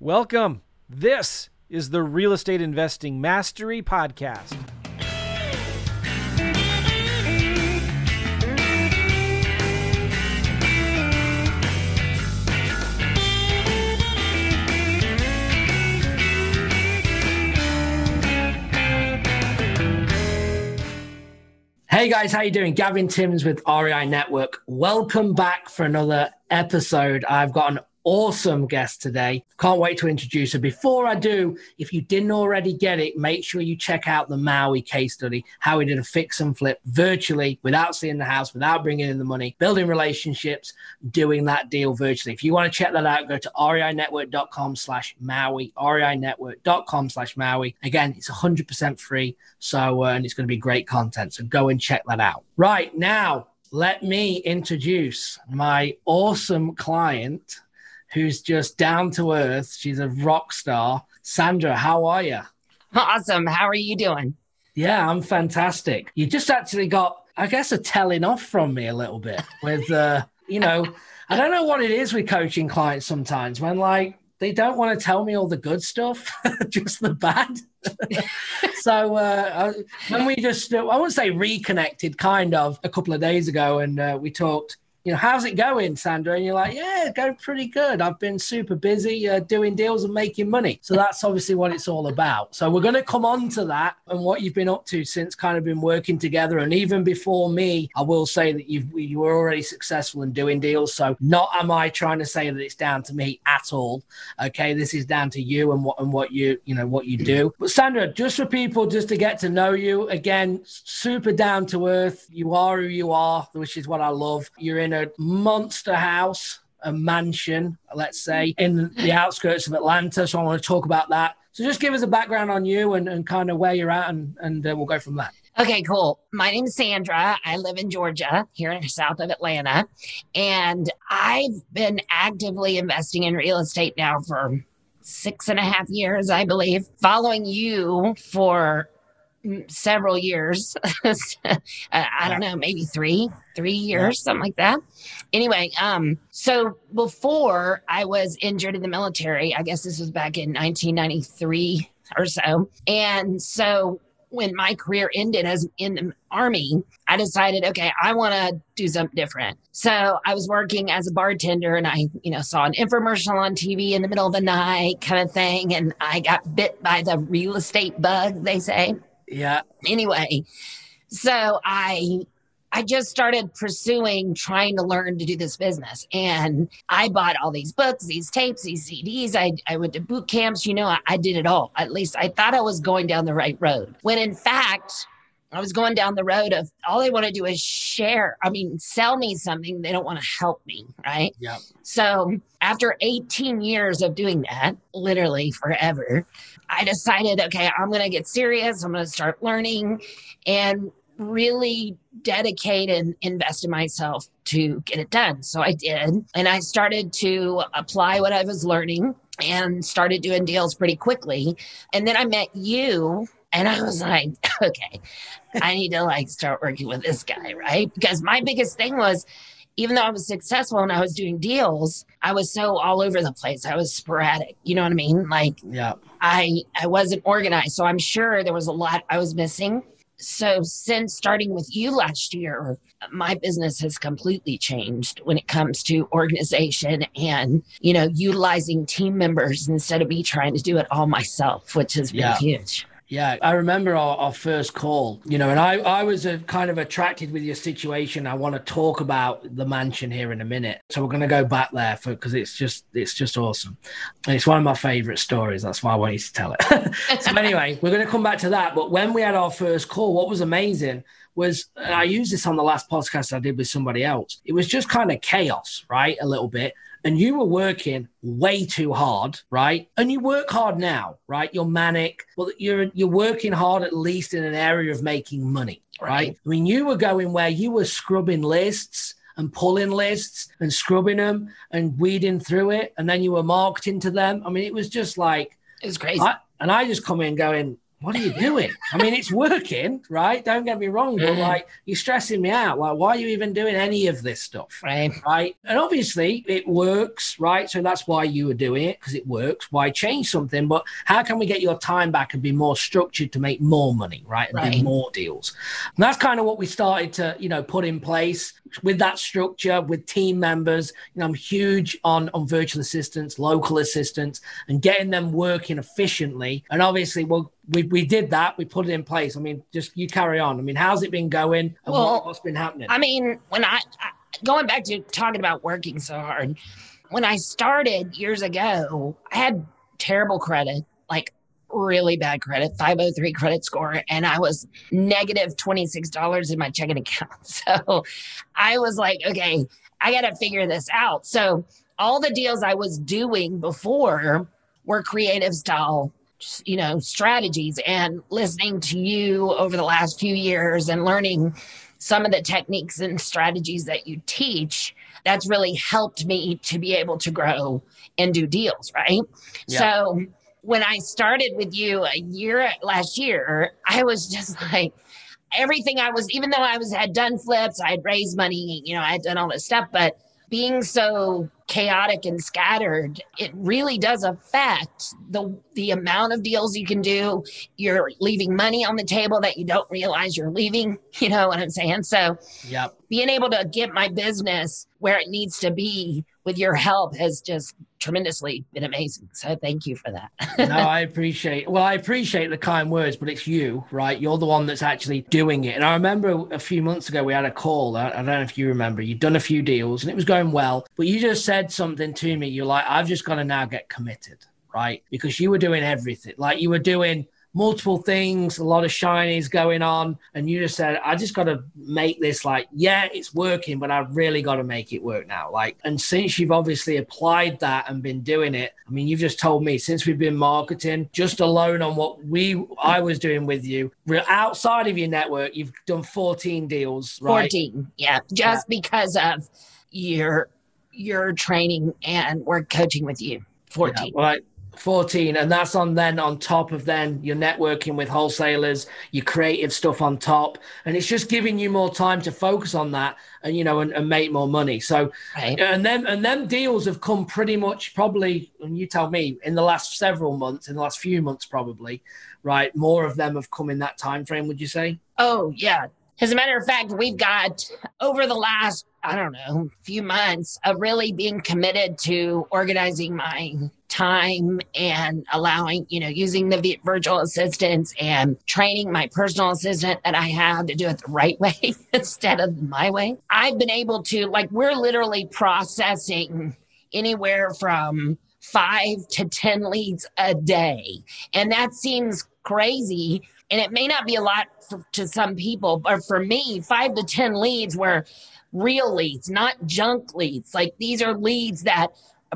Welcome. This is the Real Estate Investing Mastery Podcast. Hey guys, how you doing? Gavin Timms with REI Network. Welcome back for another episode. I've got an awesome guest today. Can't wait to introduce her. Before I do, if you didn't already get it, make sure you check out the Maui case study, how he did a fix and flip virtually without seeing the house, without bringing in the money, building relationships, doing that deal virtually. If you want to check that out, go to reinetwork.com slash Maui, reinetwork.com slash Maui. Again, it's 100% free. So, uh, and it's going to be great content. So go and check that out. Right now, let me introduce my awesome client who's just down to earth. She's a rock star. Sandra, how are you? Awesome. How are you doing? Yeah, I'm fantastic. You just actually got, I guess, a telling off from me a little bit with, uh, you know, I don't know what it is with coaching clients sometimes when like they don't want to tell me all the good stuff, just the bad. so uh, when we just, I wouldn't say reconnected, kind of a couple of days ago, and uh, we talked you know, how's it going, Sandra? And you're like, yeah, going pretty good. I've been super busy uh, doing deals and making money. So that's obviously what it's all about. So we're going to come on to that and what you've been up to since kind of been working together. And even before me, I will say that you've, you were already successful in doing deals. So not am I trying to say that it's down to me at all. Okay. This is down to you and what, and what you, you know, what you do. But Sandra, just for people just to get to know you again, super down to earth. You are who you are, which is what I love. You're in a a monster house, a mansion, let's say, in the outskirts of Atlanta. So I want to talk about that. So just give us a background on you and, and kind of where you're at, and, and uh, we'll go from there. Okay, cool. My name is Sandra. I live in Georgia, here in the south of Atlanta. And I've been actively investing in real estate now for six and a half years, I believe, following you for several years. I don't know, maybe three, three years, something like that. Anyway, um, so before I was injured in the military, I guess this was back in 1993 or so. And so when my career ended as in the army, I decided, okay, I want to do something different. So I was working as a bartender and I, you know, saw an infomercial on TV in the middle of the night kind of thing. And I got bit by the real estate bug, they say. Yeah. Anyway, so I I just started pursuing trying to learn to do this business. And I bought all these books, these tapes, these CDs. I, I went to boot camps. You know, I, I did it all. At least I thought I was going down the right road. When in fact, I was going down the road of all they want to do is share. I mean, sell me something. They don't want to help me. Right. Yeah. So after 18 years of doing that, literally forever, I decided, okay, I'm going to get serious. I'm going to start learning and really dedicate and invest in myself to get it done. So I did. And I started to apply what I was learning and started doing deals pretty quickly. And then I met you and I was like, okay, I need to like start working with this guy, right? Because my biggest thing was even though I was successful and I was doing deals, I was so all over the place. I was sporadic. You know what I mean? Like yeah. I I wasn't organized. So I'm sure there was a lot I was missing. So since starting with you last year, my business has completely changed when it comes to organization and, you know, utilizing team members instead of me trying to do it all myself, which has been yeah. huge. Yeah, I remember our, our, first call, you know, and I, I was uh, kind of attracted with your situation. I want to talk about the mansion here in a minute. So we're going to go back there for because it's just it's just awesome. And it's one of my favorite stories. That's why I wanted to tell it. so anyway, we're going to come back to that. But when we had our first call, what was amazing was I used this on the last podcast I did with somebody else. It was just kind of chaos, right? A little bit and you were working way too hard, right? And you work hard now, right? You're manic, but you're you're working hard at least in an area of making money, right? right? I mean, you were going where you were scrubbing lists and pulling lists and scrubbing them and weeding through it, and then you were marketing to them. I mean, it was just like it's crazy. I, and I just come in going, what are you doing? I mean, it's working, right? Don't get me wrong, but Mhm. like you're stressing me out. Like, why are you even doing any of this stuff? Right. Right. And obviously it works, right? So that's why you were doing it because it works. Why change something? But how can we get your time back and be more structured to make more money, right? And do more deals. And that's kind of what we started to, you know, put in place with that structure, with team members. You know, I'm huge on on virtual assistants, local assistants, and getting them working efficiently. And obviously, well, we, we did that. We put it in place. I mean, just you carry on. I mean, how's it been going? And Well, what, what's been happening? I mean, when I, I going back to talking about working so hard, when I started years ago, I had terrible credit, like really bad credit, 503 credit score, and I was negative $26 in my checking account. So I was like, okay, I got to figure this out. So all the deals I was doing before were creative style you know strategies and listening to you over the last few years and learning some of the techniques and strategies that you teach that's really helped me to be able to grow and do deals right Yeah. so when i started with you a year last year i was just like everything i was even though i was had done flips i had raised money you know i had done all this stuff but being so chaotic and scattered it really does affect the the amount of deals you can do you're leaving money on the table that you don't realize you're leaving you know what i'm saying so yep. being able to get my business where it needs to be with your help has just tremendously been amazing so thank you for that no, I appreciate. Well, I appreciate the kind words, but it's you, right? You're the one that's actually doing it. And I remember a few months ago we had a call. I, I don't know if you remember. You'd done a few deals and it was going well, but you just said something to me. You're like, I've just got to now get committed, right? Because you were doing everything. Like you were doing multiple things, a lot of shinies going on, and you just said, I just got to make this like, yeah, it's working, but I've really got to make it work now. Like, and since you've obviously applied that and been doing it, I mean, you've just told me since we've been marketing, just alone on what we, I was doing with you, real outside of your network, you've done 14 deals, right? 14 yeah just because of your your training and work coaching with you. 14 Yeah, right. 14 and that's on then on top of then your networking with wholesalers your creative stuff on top and it's just giving you more time to focus on that and you know and, and make more money. So right. and then and them deals have come pretty much probably and you tell me in the last several months in the last few months probably right more of them have come in that time frame would you say? Oh, yeah. As a matter of fact, we've got over the last, I don't know, few months of really being committed to organizing my time and allowing, you know, using the virtual assistants and training my personal assistant that I have to do it the right way instead of my way. I've been able to, like, we're literally processing anywhere from five to 10 leads a day. And that seems crazy. And it may not be a lot for, to some people, but for me, five to 10 leads were real leads, not junk leads. Like these are leads that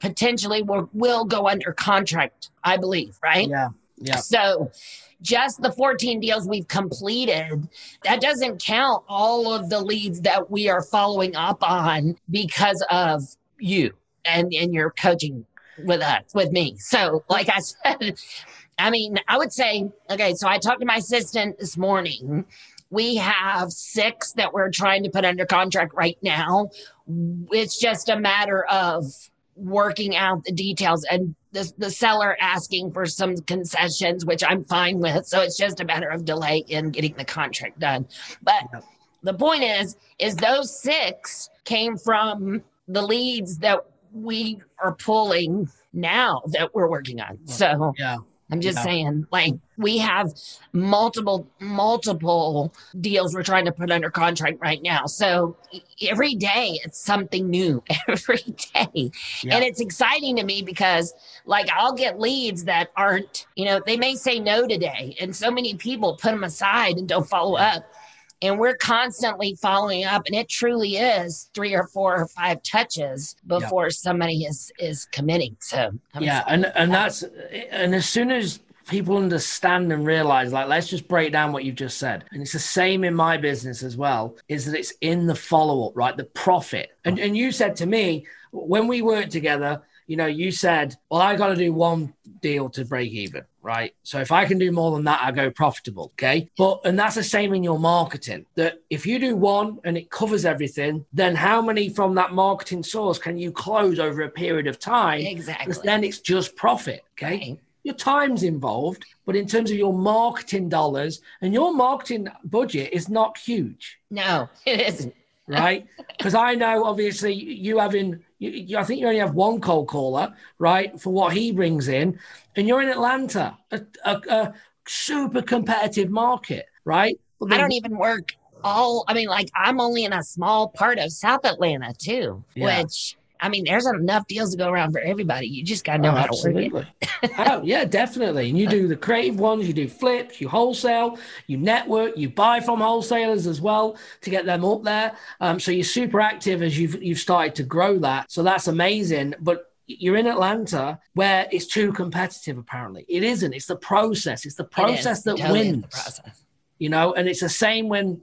potentially will, will go under contract, I believe, right? yeah yeah So just the 14 deals we've completed, that doesn't count all of the leads that we are following up on because of you and, and your coaching with us, with me. So, like I said, I mean, I would say, okay, so I talked to my assistant this morning. Mm-hmm. We have six that we're trying to put under contract right now. It's just a matter of working out the details and the, the seller asking for some concessions, which I'm fine with. So it's just a matter of delay in getting the contract done. But the point is, is those six came from the leads that we are pulling now that we're working on. So yeah I'm just Yeah. saying, like, we have multiple, multiple deals we're trying to put under contract right now. So every day it's something new, every day. Yeah. And it's exciting to me because, like, I'll get leads that aren't, you know, they may say no today. And so many people put them aside and don't follow up. And we're constantly following up, and it truly is three or four or five touches before somebody is is committing. So I'm yeah and and that's and as soon as people understand and realize like let's just break down what you've just said. And it's the same in my business as well is that it's in the follow-up right? The profit. And and you said to me when we worked together you know you said well i got to do one deal to break even right? So if I can do more than that, I go profitable. Okay. But, and that's the same in your marketing that if you do one and it covers everything, then how many from that marketing source can you close over a period of time? Exactly. Because then it's just profit. Okay. Right. Your time's involved, but in terms of your marketing dollars and your marketing budget is not huge No, it isn't. Right? Because I know obviously you having, you, you, I think you only have one cold caller, right, for what he brings in, and you're in Atlanta, a, a, a super competitive market, right? But I don't even work all. I mean, like I'm only in a small part of South Atlanta too, Yeah. which I mean, there's enough deals to go around for everybody. You just got to know Oh, how to work it. oh, yeah, definitely. And you do the creative ones, you do flips, you wholesale, you network, you buy from wholesalers as well to get them up there. Um, so you're super active as you've you've started to grow that. So that's amazing. But you're in Atlanta where it's too competitive. Apparently, it isn't. It's the process. It's the It process that Totally wins. You know and it's the same when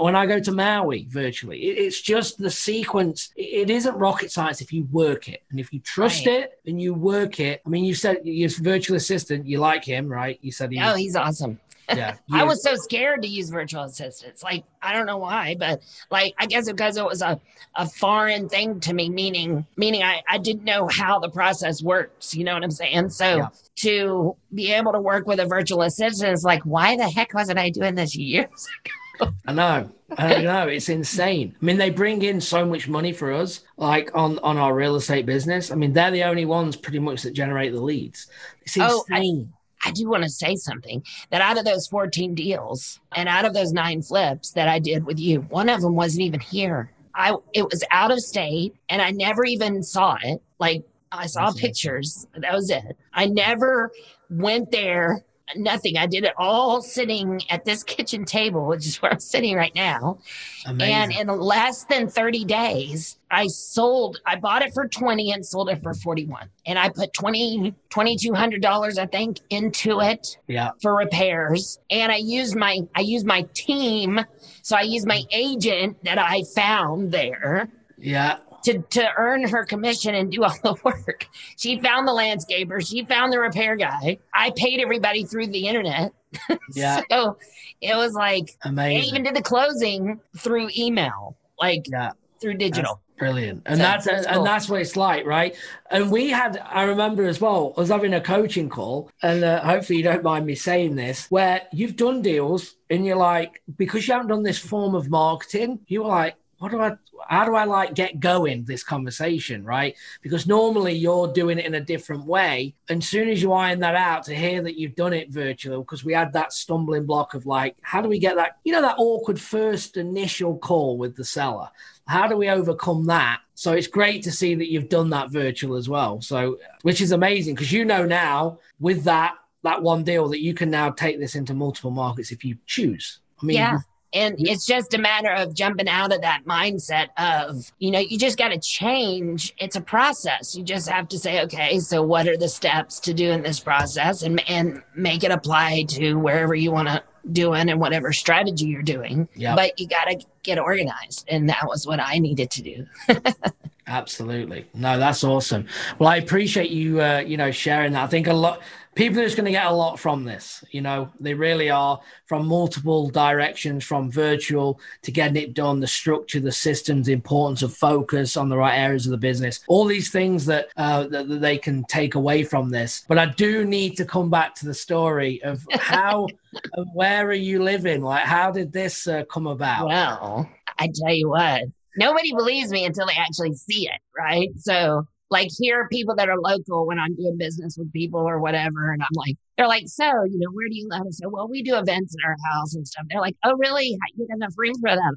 when i go to maui virtually it, it's just the sequence it, it isn't rocket science if you work it and if you trust Right. it and you work it i mean you said your virtual assistant you like him right you said he Oh, he's awesome. Yeah I was so scared to use virtual assistants. Like, I don't know why, but like, I guess because it was a, a foreign thing to me, meaning, meaning I, I didn't know how the process works. You know what I'm saying? So Yeah. to be able to work with a virtual assistant is like, why the heck wasn't I doing this years ago? I know. I know. It's insane. I mean, they bring in so much money for us, like on, on our real estate business. I mean, they're the only ones pretty much that generate the leads. It's Oh, I- insane. I do want to say something that out of those 14 deals and out of those nine flips that I did with you, one of them wasn't even here. I it was out of state and I never even saw it. Like I saw pictures. That was it. I never went there. Nothing. I did it all sitting at this kitchen table, which is where I'm sitting right now. Amazing. And in less than 30 days, I sold, I bought it for 20 and sold it for 41. And I put 20, $2,200, I think, into it yeah. for repairs. And I used my, I used my team. So I used my agent that I found there Yeah. To, to earn her commission and do all the work. She found the landscaper. She found the repair guy. I paid everybody through the internet. Yeah. So it was like, I Amazing. even did the closing through email, like Yeah. through digital. Brilliant. And So, that's that's and that's what it's like, right? And we had I remember as well, I was having a coaching call, and uh, hopefully you don't mind me saying this, where you've done deals and you're like, because you haven't done this form of marketing, you were like, what do I how do I like get going this conversation, right? Because normally you're doing it in a different way. And soon as you iron that out to hear that you've done it virtual, because we had that stumbling block of like, how do we get that, you know, that awkward first initial call with the seller? How do we overcome that? So it's great to see that you've done that virtual as well. So, which is amazing because you know now with that that one deal that you can now take this into multiple markets if you choose. I mean, Yeah. And it's just a matter of jumping out of that mindset of, you know, you just got to change. It's a process. You just have to say, okay, so what are the steps to do in this process and, and make it apply to wherever you want to do it and whatever strategy you're doing. Yeah. But you got to get organized. And that was what I needed to do. Absolutely. No, that's awesome. Well, I appreciate you, uh, you know, sharing that. I think a lot people are just going to get a lot from this. You know, they really are from multiple directions, from virtual to getting it done, the structure, the systems, the importance of focus on the right areas of the business, all these things that, uh, that, that they can take away from this. But I do need to come back to the story of how, where are you living? Like, how did this uh, come about? Well, I tell you what, nobody believes me until they actually see it, right? So, like, here are people that are local when I'm doing business with people or whatever. And I'm like, they're like, so, you know, where do you live? I say, well, we do events in our house and stuff. They're like, oh, really? You got enough room for that?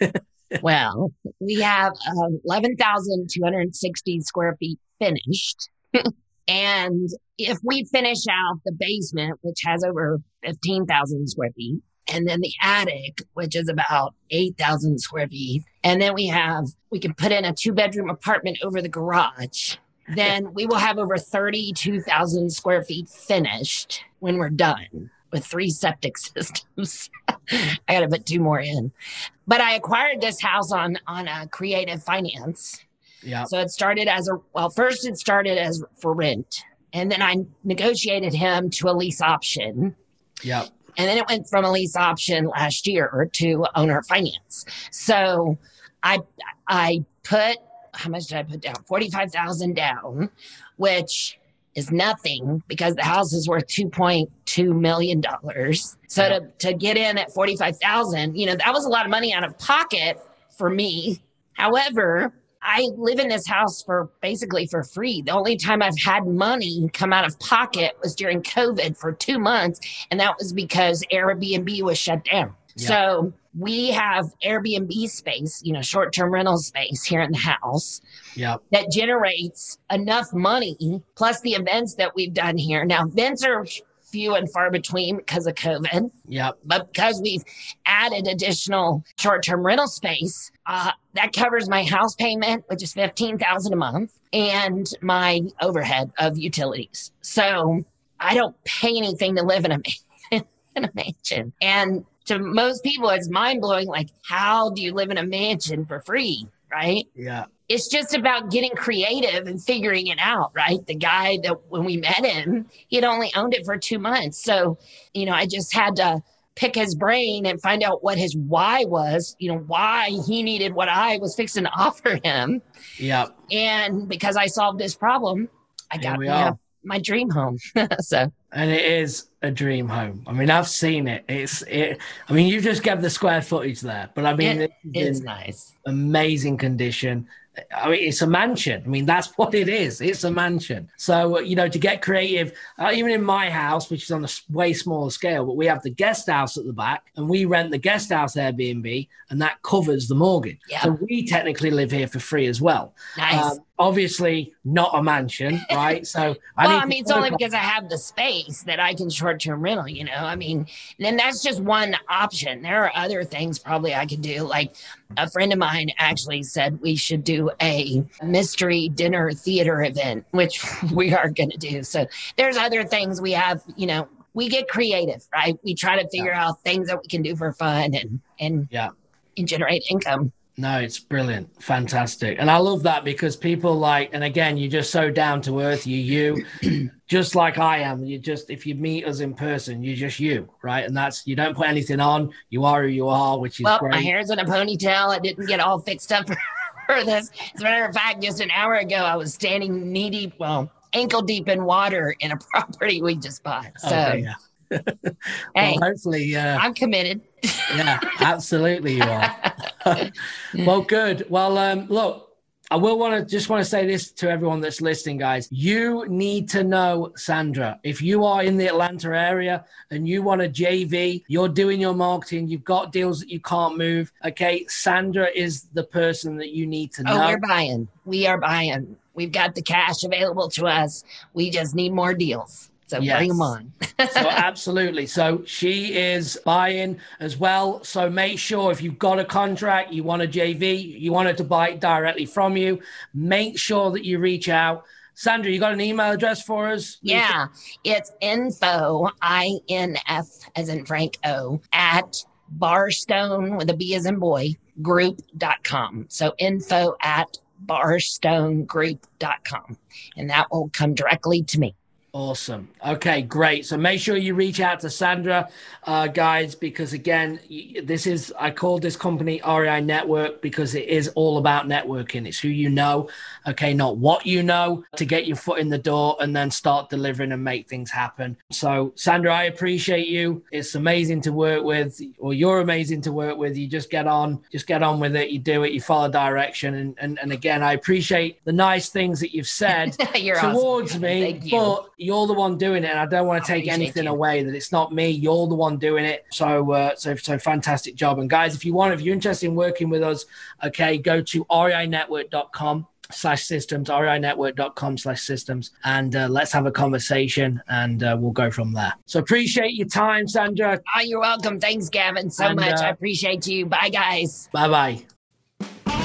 I'm like, well, we have uh, 11,260 square feet finished. and if we finish out the basement, which has over 15,000 square feet, and then the attic, which is about 8,000 square feet. And then we have, we can put in a two bedroom apartment over the garage. Then we will have over 32,000 square feet finished when we're done with three septic systems. I got to put two more in. But I acquired this house on, on a creative finance. Yeah. So it started as a, well, first it started as for rent. And then I negotiated him to a lease option. Yep. And then it went from a lease option last year to owner finance. So I I put how much did I put down? Forty five thousand down, which is nothing because the house is worth two point two million dollars. So Yeah. to to get in at forty five thousand, you know, that was a lot of money out of pocket for me. However, I live in this house for basically for free. The only time I've had money come out of pocket was during COVID for two months, and that was because Airbnb was shut down. Yeah. So we have Airbnb space, you know, short term rental space here in the house Yep. that generates enough money, plus the events that we've done here. Now, events are few and far between because of COVID Yep. but because we've added additional short-term rental space uh, that covers my house payment which is 15000 a month and my overhead of utilities so i don't pay anything to live in a, man- in a mansion and to most people it's mind-blowing like how do you live in a mansion for free right Yeah. It's just about getting creative and figuring it out, right? The guy that when we met him, he had only owned it for two months. So, you know, I just had to pick his brain and find out what his why was, you know, why he needed what I was fixing to offer him. Yeah. And because I solved this problem, I got are. my dream home. so And it is a dream home. I mean, I've seen it. It's it. I mean, you just gave the square footage there, but I mean, It- it's it's nice. amazing condition. I mean, it's a mansion. I mean, that's what it is. It's a mansion. So, uh, you know, to get creative, uh, even in my house, which is on a way smaller scale, but we have the guest house at the back and we rent the guest house Airbnb and that covers the mortgage. Yeah. So we technically live here for free as well. Nice. Um, obviously, not a mansion, right? So, I well, I mean, it's only because I have the space that I can short term rental, you know. I mean, then that's just one option. There are other things probably I could do. Like a friend of mine actually said we should do a mystery dinner theater event, which we are going to do. So there's other things we have, you know, we get creative, right? We try to figure out things that we can do for fun and, and, Yeah. and generate income. No, it's brilliant, fantastic, and I love that because people like, and again, you're just so down to earth. You, you, just like I am. You just, if you meet us in person, you're just you, right? And that's you don't put anything on. You are who you are, which is Well, great. my hair's in a ponytail. I didn't get all fixed up for, for this. As a matter of fact, just an hour ago, I was standing knee deep, well, ankle deep in water in a property we just bought. Oh, so, Okay, yeah. Well, hopefully, uh, I'm committed. yeah, absolutely, you are. well, good. Well, um, look, I will want to just want to say this to everyone that's listening, guys. You need to know Sandra. If you are in the Atlanta area and you want a JV, you're doing your marketing, you've got deals that you can't move. Okay, Sandra is the person that you need to Oh, know. we're buying. We are buying. We've got the cash available to us. We just need more deals. So Yes. bring them on. so absolutely. So she is buying as well. So make sure if you've got a contract, you want a JV, you want her to buy it directly from you, make sure that you reach out. Sandra, you got an email address for us? Yeah, it's info, I N F as in Frank O, at barstone with a B as in boy, group.com. So info at barstonegroup.com. And that will come directly to me. Awesome. Okay, great. So make sure you reach out to Sandra, uh, guys, because again, this is, I called this company REI Network because it is all about networking. It's who you know, okay, not what you know to get your foot in the door and then start delivering and make things happen. So, Sandra, I appreciate you. It's amazing to work with, or you're amazing to work with. You just get on, just get on with it. You do it, you follow direction. And, and, and again, I appreciate the nice things that you've said towards awesome. me, Thank you. but you're the one doing it, and I don't want to take anything away. That it's not me. You're the one doing it. So, uh, so, so fantastic job. And guys, if you want, if you're interested in working with us, okay, go to reinetwork.com slash systems reinetwork.com slash systems and uh, let's have a conversation and uh, we'll go from there so appreciate your time sandra Oh, you're welcome. Thanks, Gavin, so And, much. uh, I appreciate you. Bye, guys. bye bye